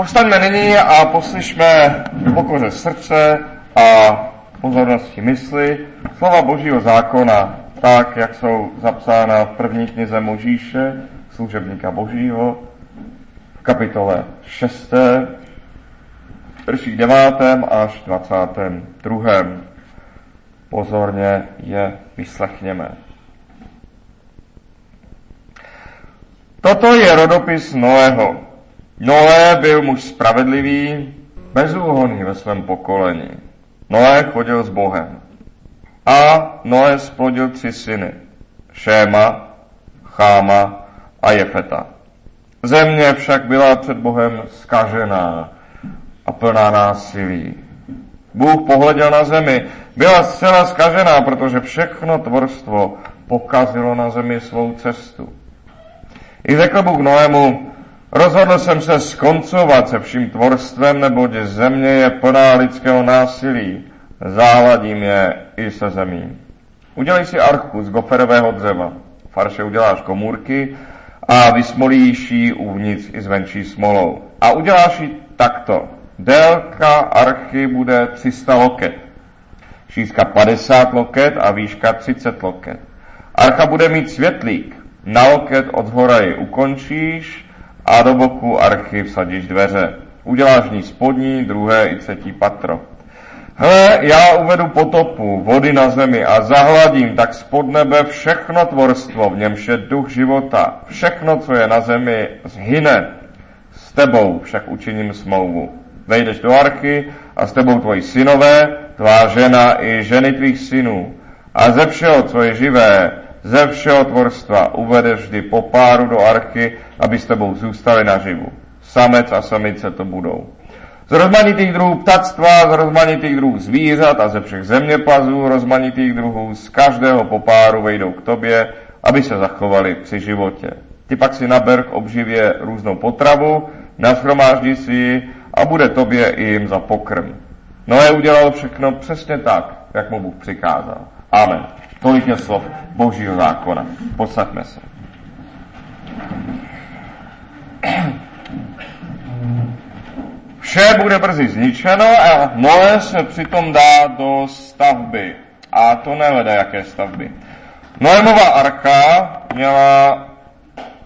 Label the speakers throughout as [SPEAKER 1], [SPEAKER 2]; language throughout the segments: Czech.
[SPEAKER 1] Povstaňme nyní a poslyšme pokoře srdce a pozornosti mysli slova Božího zákona, tak, jak jsou zapsána v první knize Možíše, služebníka Božího, v kapitole 6, verších 9. až 22. Pozorně je vyslechněme. Toto je rodopis Noého. Noé byl muž spravedlivý, bezúhonný ve svém pokolení. Noé chodil s Bohem. A Noé splodil tři syny. Šéma, Cháma a Jefeta. Země však byla před Bohem skažená a plná násilí. Bůh pohleděl na zemi, byla zcela skažená, protože všechno tvorstvo pokazilo na zemi svou cestu. I řekl Bůh Noému, rozhodl jsem se skoncovat se vším tvorstvem, neboť země je plná lidského násilí. Závadím je i se zemí. Udělej si archu z goferového dřeva. Farše uděláš komůrky a vysmolíš ji uvnitř i zvenčí smolou. A uděláš ji takto. Délka archy bude 300 loket. Šířka 50 loket a výška 30 loket. Archa bude mít světlík, na loket od ukončíš a do boku archy vsadíš dveře. Uděláš ní spodní, druhé i třetí patro. Hle, já uvedu potopu, vody na zemi a zahladím tak spod nebe všechno tvorstvo, v němž je duch života. Všechno, co je na zemi, zhyne. S tebou však učiním smlouvu. Vejdeš do archy a s tebou tvoji synové, tvá žena i ženy tvých synů. A ze všeho, co je živé, ze všeho tvorstva uvedeš vždy po páru do archy, aby s tebou zůstali naživu. Samec a samice to budou. Z rozmanitých druhů ptactva, z rozmanitých druhů zvířat a ze všech zeměplazů rozmanitých druhů z každého po páru vejdou k tobě, aby se zachovali při životě. Ty pak si naber k obživě různou potravu, nashromáždí si ji a bude tobě i jim za pokrm. Noé udělal všechno přesně tak, jak mu Bůh přikázal. Amen. Tolik je slov Božího zákona. Posaďme se. Vše bude brzy zničeno a Noé se přitom dá do stavby. A to nevede jaké stavby. Noémova arka měla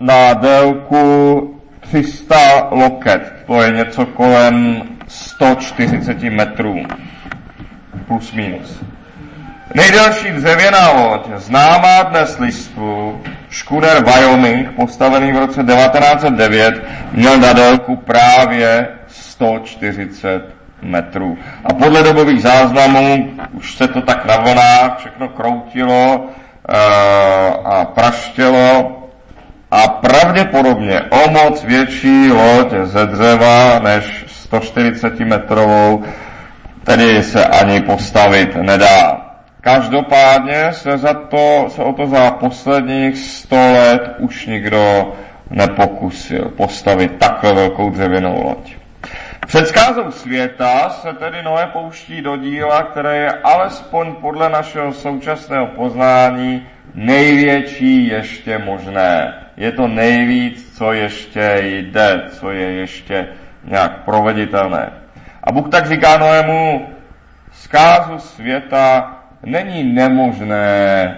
[SPEAKER 1] na délku 300 loket, to je něco kolem 140 metrů, plus minus. Nejdelší dřevěná loď, známá dnes listu, Schooner Wyoming, postavený v roce 1909, měl na délku právě 140 metrů. A podle dobových záznamů už se to tak na vlnách všechno kroutilo e, a praštělo a pravděpodobně o moc větší loď ze dřeva než 140 metrovou tedy se ani postavit nedá. Každopádně se, za to, se o to za posledních sto let už nikdo nepokusil postavit takhle velkou dřevěnou loď. Před zkázou světa se tedy Noé pouští do díla, které je alespoň podle našeho současného poznání největší ještě možné. Je to nejvíc, co ještě jde, co je ještě nějak proveditelné. A Bůh tak říká Noému, zkázu světa není nemožné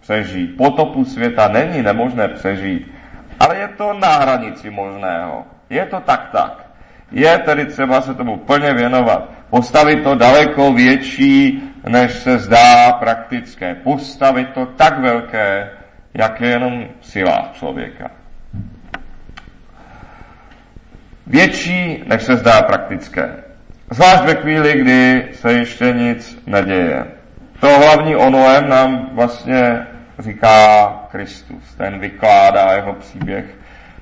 [SPEAKER 1] přežít. Potopu světa není nemožné přežít, ale je to na hranici možného. Je to tak tak. Je tedy třeba se tomu plně věnovat. Postavit to daleko větší, než se zdá praktické. Postavit to tak velké, jak je jenom síla člověka. Větší, než se zdá praktické. Zvlášť ve chvíli, kdy se ještě nic neděje. To hlavní onoem nám vlastně říká Kristus. Ten vykládá jeho příběh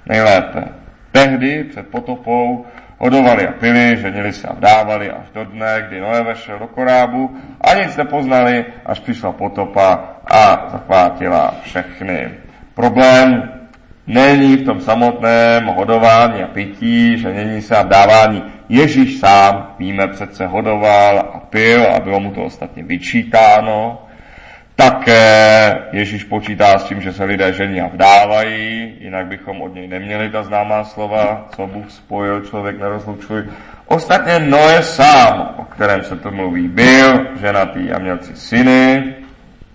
[SPEAKER 1] nejlépe. Tehdy před potopou hodovali a pili, ženili se a vdávali až do dne, kdy Noé vešel do korábu a nic nepoznali, až přišla potopa a zachvátila všechny. Problém není v tom samotném hodování a pití, ženění se a vdávání. Ježíš sám, víme, přece hodoval a pil a bylo mu to ostatně vyčítáno. Také Ježíš počítá s tím, že se lidé žení a vdávají, jinak bychom od něj neměli ta známá slova, co Bůh spojil, člověk nerozlučuj. Ostatně Noé sám, o kterém se to mluví, byl ženatý a měl tři syny,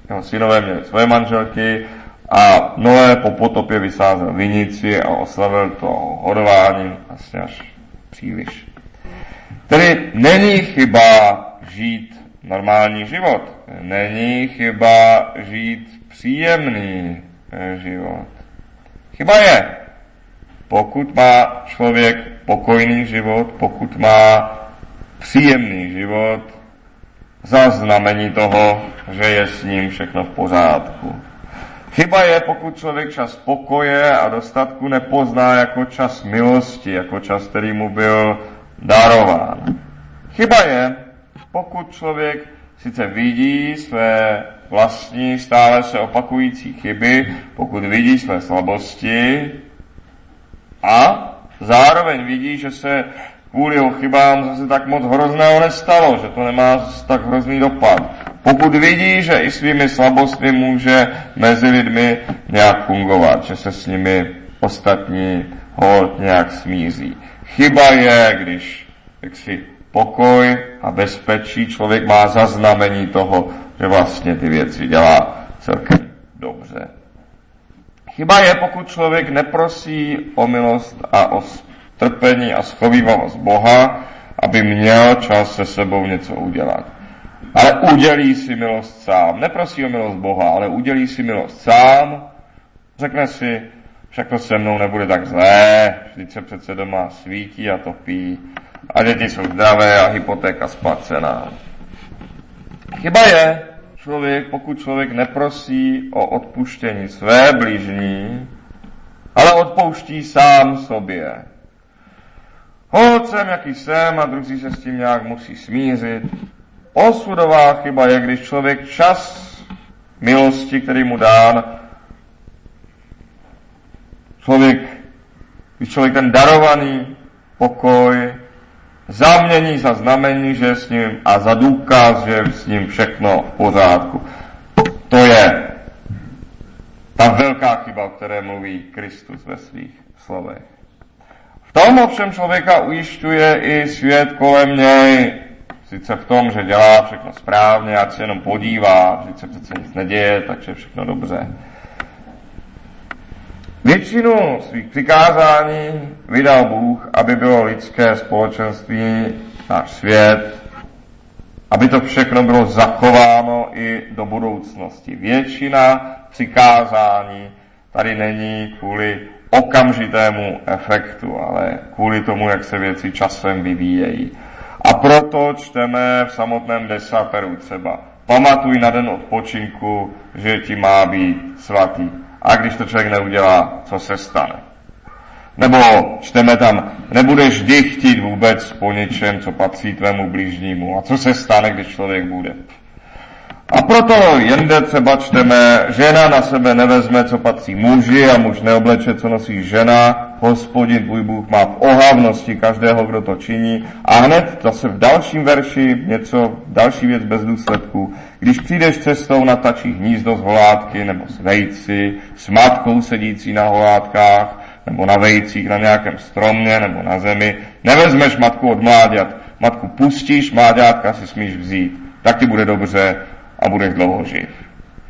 [SPEAKER 1] jeho synové měli svoje manželky a Noé po potopě vysázel vinici a oslavil to hodováním asi až příliš. Tedy není chyba žít normální život. Není chyba žít příjemný eh, život. Chyba je, pokud má člověk pokojný život, pokud má příjemný život, za znamení toho, že je s ním všechno v pořádku. Chyba je, pokud člověk čas pokoje a dostatku nepozná jako čas milosti, jako čas, který mu byl darován. Chyba je, pokud člověk sice vidí své vlastní stále se opakující chyby, pokud vidí své slabosti a zároveň vidí, že se kvůli jeho chybám zase tak moc hrozného nestalo, že to nemá tak hrozný dopad. Pokud vidí, že i svými slabostmi může mezi lidmi nějak fungovat, že se s nimi ostatní ho nějak smíří. Chyba je, když jak si pokoj a bezpečí člověk má zaznamení toho, že vlastně ty věci dělá celkem dobře. Chyba je, pokud člověk neprosí o milost a o trpení a schovývavost Boha, aby měl čas se sebou něco udělat. Ale udělí si milost sám. Neprosí o milost Boha, ale udělí si milost sám. Řekne si, však to se mnou nebude tak zlé, vždyť se přece doma svítí a topí a děti jsou zdravé a hypotéka splacená. Chyba je, člověk, pokud člověk neprosí o odpuštění své blížní, ale odpouští sám sobě. Hoď jsem, jaký jsem a druzí se s tím nějak musí smířit. Osudová chyba je, když člověk čas milosti, který mu dán, člověk, když člověk ten darovaný pokoj zamění za znamení, že je s ním a za důkaz, že je s ním všechno v pořádku. To je ta velká chyba, o které mluví Kristus ve svých slovech. V tom ovšem člověka ujišťuje i svět kolem něj, sice v tom, že dělá všechno správně, ať se jenom podívá, se přece nic neděje, takže všechno dobře. Většinu svých přikázání vydal Bůh, aby bylo lidské společenství, náš svět, aby to všechno bylo zachováno i do budoucnosti. Většina přikázání tady není kvůli okamžitému efektu, ale kvůli tomu, jak se věci časem vyvíjejí. A proto čteme v samotném desateru třeba pamatuj na den odpočinku, že ti má být svatý. A když to člověk neudělá, co se stane? Nebo čteme tam, nebudeš vždy chtít vůbec po něčem, co patří tvému blížnímu. A co se stane, když člověk bude? A proto jinde třeba čteme, žena na sebe nevezme, co patří muži a muž neobleče, co nosí žena. Hospodin tvůj Bůh má v ohavnosti každého, kdo to činí. A hned zase v dalším verši něco, další věc bez důsledků. Když přijdeš cestou na tačí hnízdo z holátky nebo s vejci, s matkou sedící na holátkách, nebo na vejcích na nějakém stromě nebo na zemi, nevezmeš matku od mláďat. Matku pustíš, mláďátka si smíš vzít. Tak ti bude dobře a budeš dlouho živ.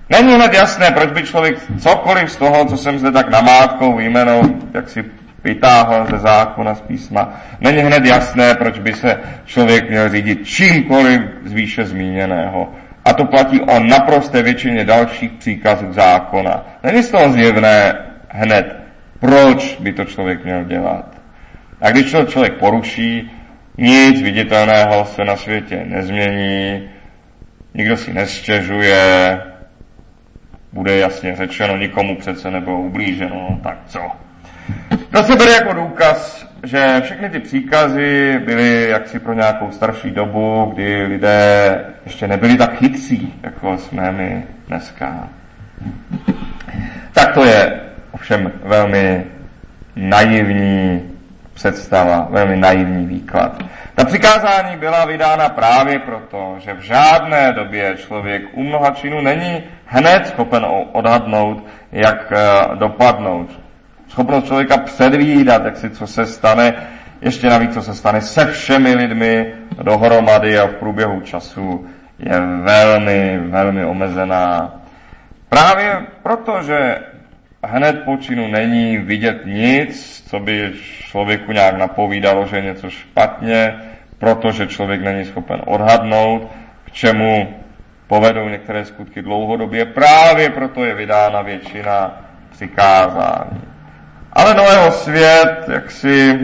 [SPEAKER 1] Není hned jasné, proč by člověk cokoliv z toho, co jsem zde tak namátkou vyjmenoval, jak si vytáhl ze zákona z písma, není hned jasné, proč by se člověk měl řídit čímkoliv z výše zmíněného. A to platí o naprosté většině dalších příkazů zákona. Není z toho zjevné hned, proč by to člověk měl dělat. A když to člověk poruší, nic viditelného se na světě nezmění, nikdo si nestěžuje, bude jasně řečeno, nikomu přece nebylo ublíženo, no tak co? To se bere jako důkaz, že všechny ty příkazy byly jaksi pro nějakou starší dobu, kdy lidé ještě nebyli tak chytří, jako jsme my dneska. Tak to je ovšem velmi naivní představa, velmi naivní výklad. Ta přikázání byla vydána právě proto, že v žádné době člověk u mnoha činů není hned schopen odhadnout, jak eh, dopadnout. Schopnost člověka předvídat, jak si co se stane, ještě navíc, co se stane se všemi lidmi dohromady a v průběhu času, je velmi, velmi omezená. Právě proto, že hned po činu není vidět nic, co by člověku nějak napovídalo, že je něco špatně, protože člověk není schopen odhadnout, k čemu povedou některé skutky dlouhodobě. Právě proto je vydána většina přikázání. Ale Noého svět, jak si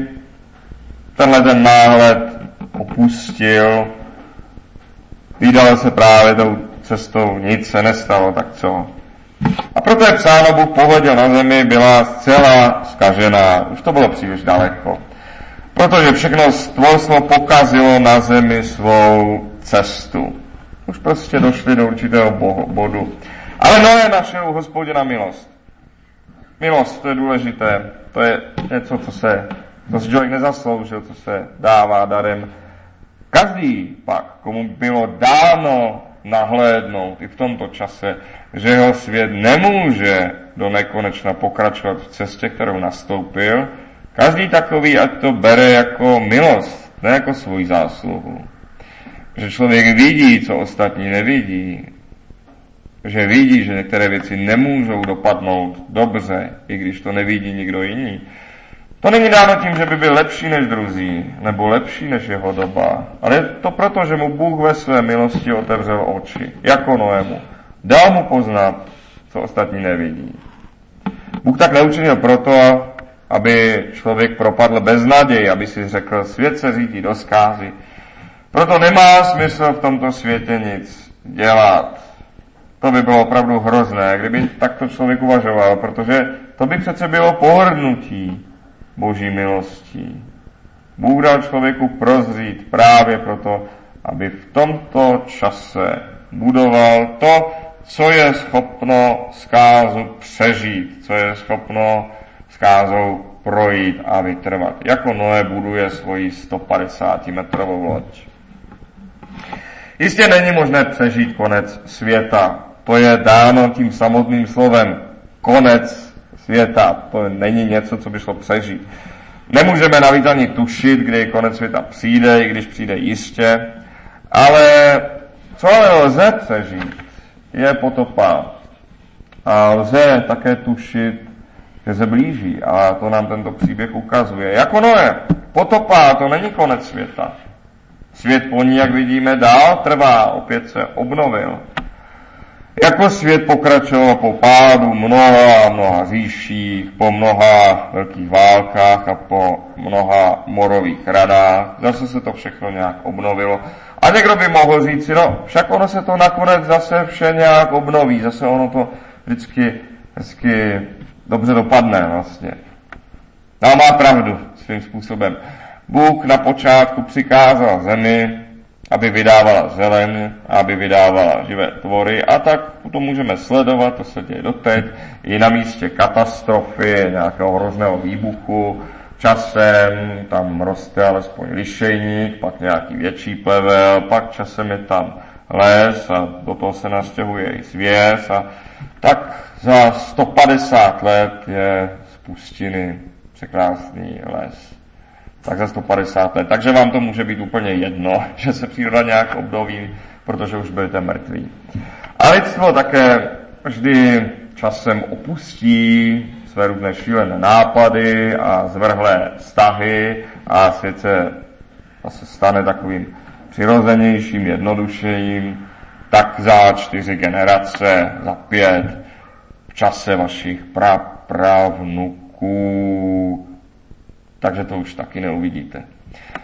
[SPEAKER 1] tenhle ten náhled opustil, vydal se právě tou cestou, nic se nestalo, tak co? A proto je psáno, Bůh pohleděl na zemi, byla zcela skažená. Už to bylo příliš daleko. Protože všechno stvorstvo pokazilo na zemi svou cestu. Už prostě došli do určitého bodu. Ale Noé našel hospodina milost. Milost, to je důležité. To je něco, co se, to si člověk nezasloužil, co se dává darem. Každý pak, komu bylo dáno nahlédnout i v tomto čase, že jeho svět nemůže do nekonečna pokračovat v cestě, kterou nastoupil, každý takový, ať to bere jako milost, ne jako svůj zásluhu. Že člověk vidí, co ostatní nevidí. Že vidí, že některé věci nemůžou dopadnout dobře, i když to nevidí nikdo jiný. To není dáno tím, že by byl lepší než druzí, nebo lepší než jeho doba, ale je to proto, že mu Bůh ve své milosti otevřel oči, jako Noému. Dal mu poznat, co ostatní nevidí. Bůh tak neučinil proto, aby člověk propadl bez naději, aby si řekl, svět se řídí do skázy. Proto nemá smysl v tomto světě nic dělat. To by bylo opravdu hrozné, kdyby takto člověk uvažoval, protože to by přece bylo pohrdnutí boží milostí. Bůh dal člověku prozřít právě proto, aby v tomto čase budoval to, co je schopno zkázu přežít, co je schopno zkázou projít a vytrvat. Jako Noé buduje svoji 150 metrovou loď. Jistě není možné přežít konec světa. To je dáno tím samotným slovem konec světa. To není něco, co by šlo přežít. Nemůžeme navíc ani tušit, kdy konec světa přijde, i když přijde jistě, ale co ale lze přežít, je potopa. A lze také tušit, že se blíží a to nám tento příběh ukazuje. Jako Noé, potopa, to není konec světa. Svět po ní, jak vidíme, dál trvá, opět se obnovil. Jako svět pokračoval po pádu mnoha a mnoha říších, po mnoha velkých válkách a po mnoha morových radách, zase se to všechno nějak obnovilo. A někdo by mohl říct si, no však ono se to nakonec zase vše nějak obnoví, zase ono to vždycky, vždycky dobře dopadne vlastně. A má pravdu svým způsobem. Bůh na počátku přikázal zemi, aby vydávala zeleň, aby vydávala živé tvory. A tak to můžeme sledovat, to se děje doteď, i na místě katastrofy, nějakého hrozného výbuchu, časem tam roste alespoň lišejník, pak nějaký větší plevel, pak časem je tam les a do toho se nastěhuje i zvěř. A tak za 150 let je z pustiny překrásný les tak za 150 let. Takže vám to může být úplně jedno, že se příroda nějak obnoví, protože už budete mrtví. A lidstvo také vždy časem opustí své různé šílené nápady a zvrhlé vztahy a svět se zase stane takovým přirozenějším, jednodušejím, tak za čtyři generace, za pět, v čase vašich prapravnuků, takže to už taky neuvidíte.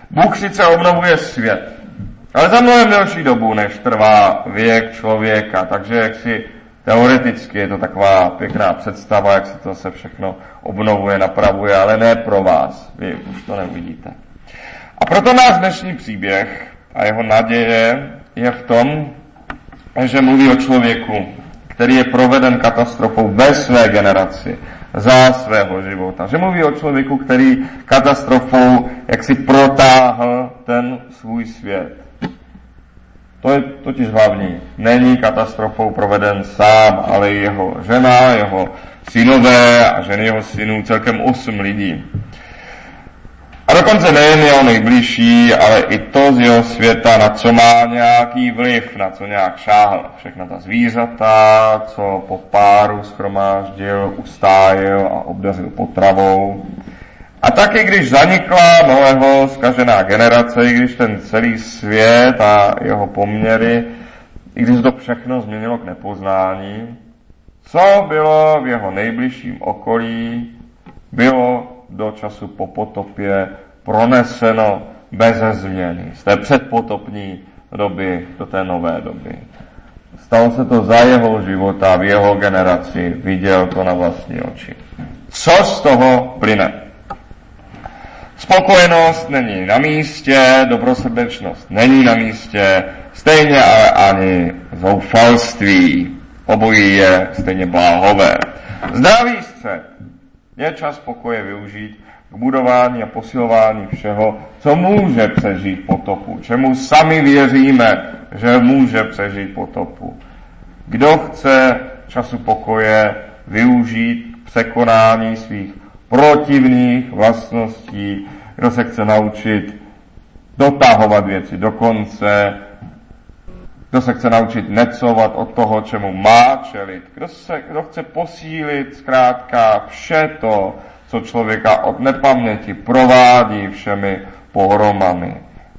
[SPEAKER 1] Bůh sice obnovuje svět, ale za mnohem delší dobu, než trvá věk člověka, takže jak si teoreticky je to taková pěkná představa, jak se to se všechno obnovuje, napravuje, ale ne pro vás. Vy už to neuvidíte. A proto náš dnešní příběh a jeho naděje je v tom, že mluví o člověku, který je proveden katastrofou ve své generaci za svého života. Že mluví o člověku, který katastrofou jak si protáhl ten svůj svět. To je totiž hlavní. Není katastrofou proveden sám, ale jeho žena, jeho synové a ženy jeho synů, celkem osm lidí. A dokonce nejen jeho nejbližší, ale i to z jeho světa, na co má nějaký vliv, na co nějak šáhl. Všechna ta zvířata, co po páru schromáždil, ustájil a obdařil potravou. A taky, když zanikla Noého zkažená generace, i když ten celý svět a jeho poměry, i když to všechno změnilo k nepoznání, co bylo v jeho nejbližším okolí, bylo do času po potopě proneseno bez změny. Z té předpotopní doby do té nové doby. Stalo se to za jeho života, v jeho generaci, viděl to na vlastní oči. Co z toho plyne? Spokojenost není na místě, dobrosrdečnost není na místě, stejně ale ani zoufalství. Obojí je stejně bláhové. Zdravý střed je čas pokoje využít k budování a posilování všeho, co může přežít potopu, čemu sami věříme, že může přežít potopu. Kdo chce času pokoje využít k překonání svých protivných vlastností, kdo se chce naučit dotahovat věci do konce, kdo se chce naučit necovat od toho, čemu má čelit, kdo, se, kdo chce posílit zkrátka vše to, co člověka od nepaměti provádí všemi pohromami.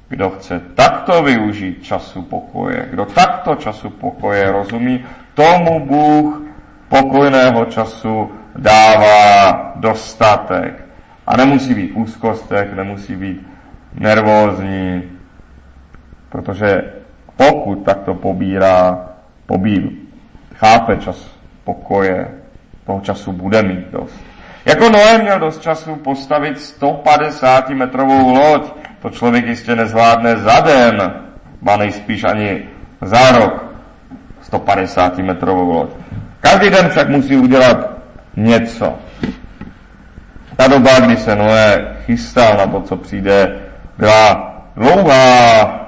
[SPEAKER 1] Kdo chce takto využít času pokoje, kdo takto času pokoje rozumí, tomu Bůh pokojného času dává dostatek. A nemusí být úzkostek, nemusí být nervózní, protože pokud takto pobírá, pobíl, chápe čas pokoje, toho času bude mít dost. Jako Noé měl dost času postavit 150 metrovou loď, to člověk jistě nezvládne za den, ba nejspíš ani za rok 150 metrovou loď. Každý den však musí udělat něco. Ta doba, kdy se Noé chystal na to, co přijde, byla dlouhá.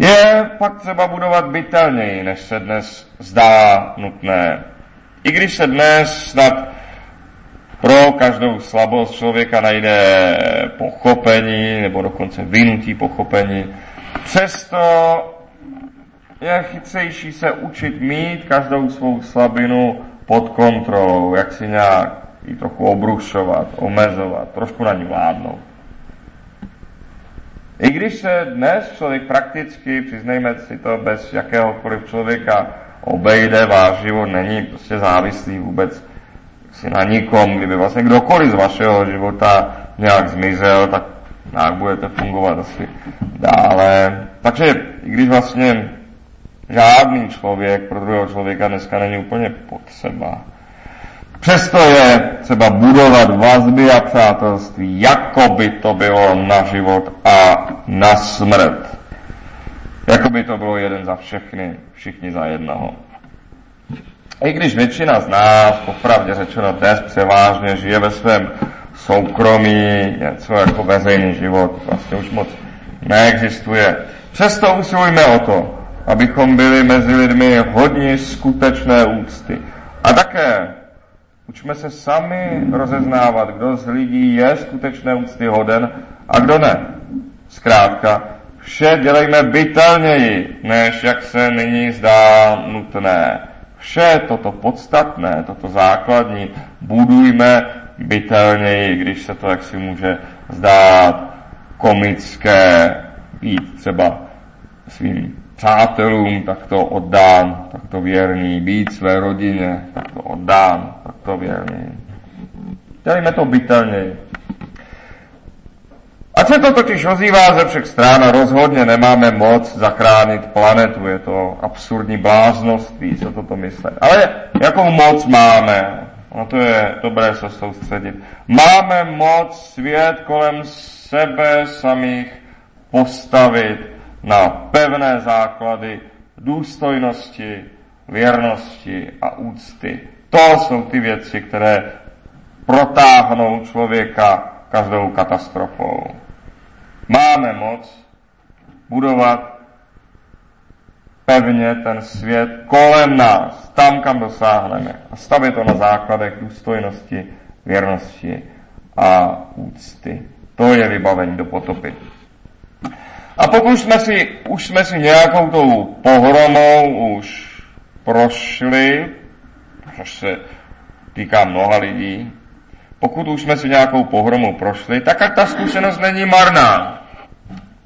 [SPEAKER 1] Je pak třeba budovat bytelněji, než se dnes zdá nutné. I když se dnes snad pro každou slabost člověka najde pochopení, nebo dokonce vynutí pochopení, přesto je chytřejší se učit mít každou svou slabinu pod kontrolou, jak si nějak ji trochu obrušovat, omezovat, trošku na ní vládnout. I když se dnes člověk prakticky, přiznejme si to, bez jakéhokoliv člověka obejde, váš život není prostě závislý vůbec si na nikom, kdyby vlastně kdokoliv z vašeho života nějak zmizel, tak nějak budete fungovat asi dále. Takže i když vlastně žádný člověk pro druhého člověka dneska není úplně potřeba, Přesto je třeba budovat vazby a přátelství, jako by to bylo na život a na smrt. Jako by to bylo jeden za všechny, všichni za jednoho. I když většina z nás, popravdě řečeno dnes převážně, žije ve svém soukromí, něco jako veřejný život, vlastně už moc neexistuje. Přesto usilujme o to, abychom byli mezi lidmi hodně skutečné úcty. A také učme se sami rozeznávat, kdo z lidí je skutečné úcty hoden a kdo ne. Zkrátka, vše dělejme bytelněji, než jak se nyní zdá nutné. Vše toto podstatné, toto základní budujme bytelněji, když se to jaksi může zdát komické, být třeba svým přátelům takto oddán, takto věrný, být své rodině takto oddán, takto věrný. Dělíme to bytelněji. Ať se to totiž ozývá ze všech stran rozhodně nemáme moc zachránit planetu, je to absurdní bláznoství se toto myslet. Ale jakou moc máme? No to je dobré se soustředit. Máme moc svět kolem sebe samých postavit na pevné základy důstojnosti, věrnosti a úcty To jsou ty věci, které protáhnou člověka každou katastrofou. Máme moc budovat pevně ten svět kolem nás, tam, kam dosáhneme. A stavit to na základech důstojnosti, věrnosti a úcty. To je vybavení do potopy. A pokud jsme si, už jsme si nějakou tou pohromou už prošli, což se týká mnoha lidí, pokud už jsme si nějakou pohromou prošli, tak ať ta zkušenost není marná.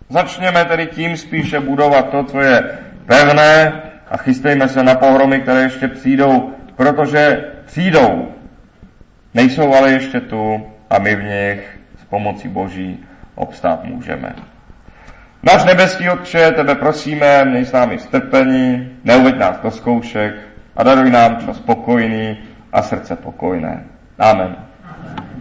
[SPEAKER 1] Začněme tedy tím spíše budovat to, co je pevné a chystejme se na pohromy, které ještě přijdou, protože přijdou. Nejsou ale ještě tu a my v nich s pomocí Boží obstát můžeme. Náš nebeský Otče, tebe prosíme, měj s námi strpení, neuveď nás do zkoušek a daruj nám čas spokojný a srdce pokojné. Amen.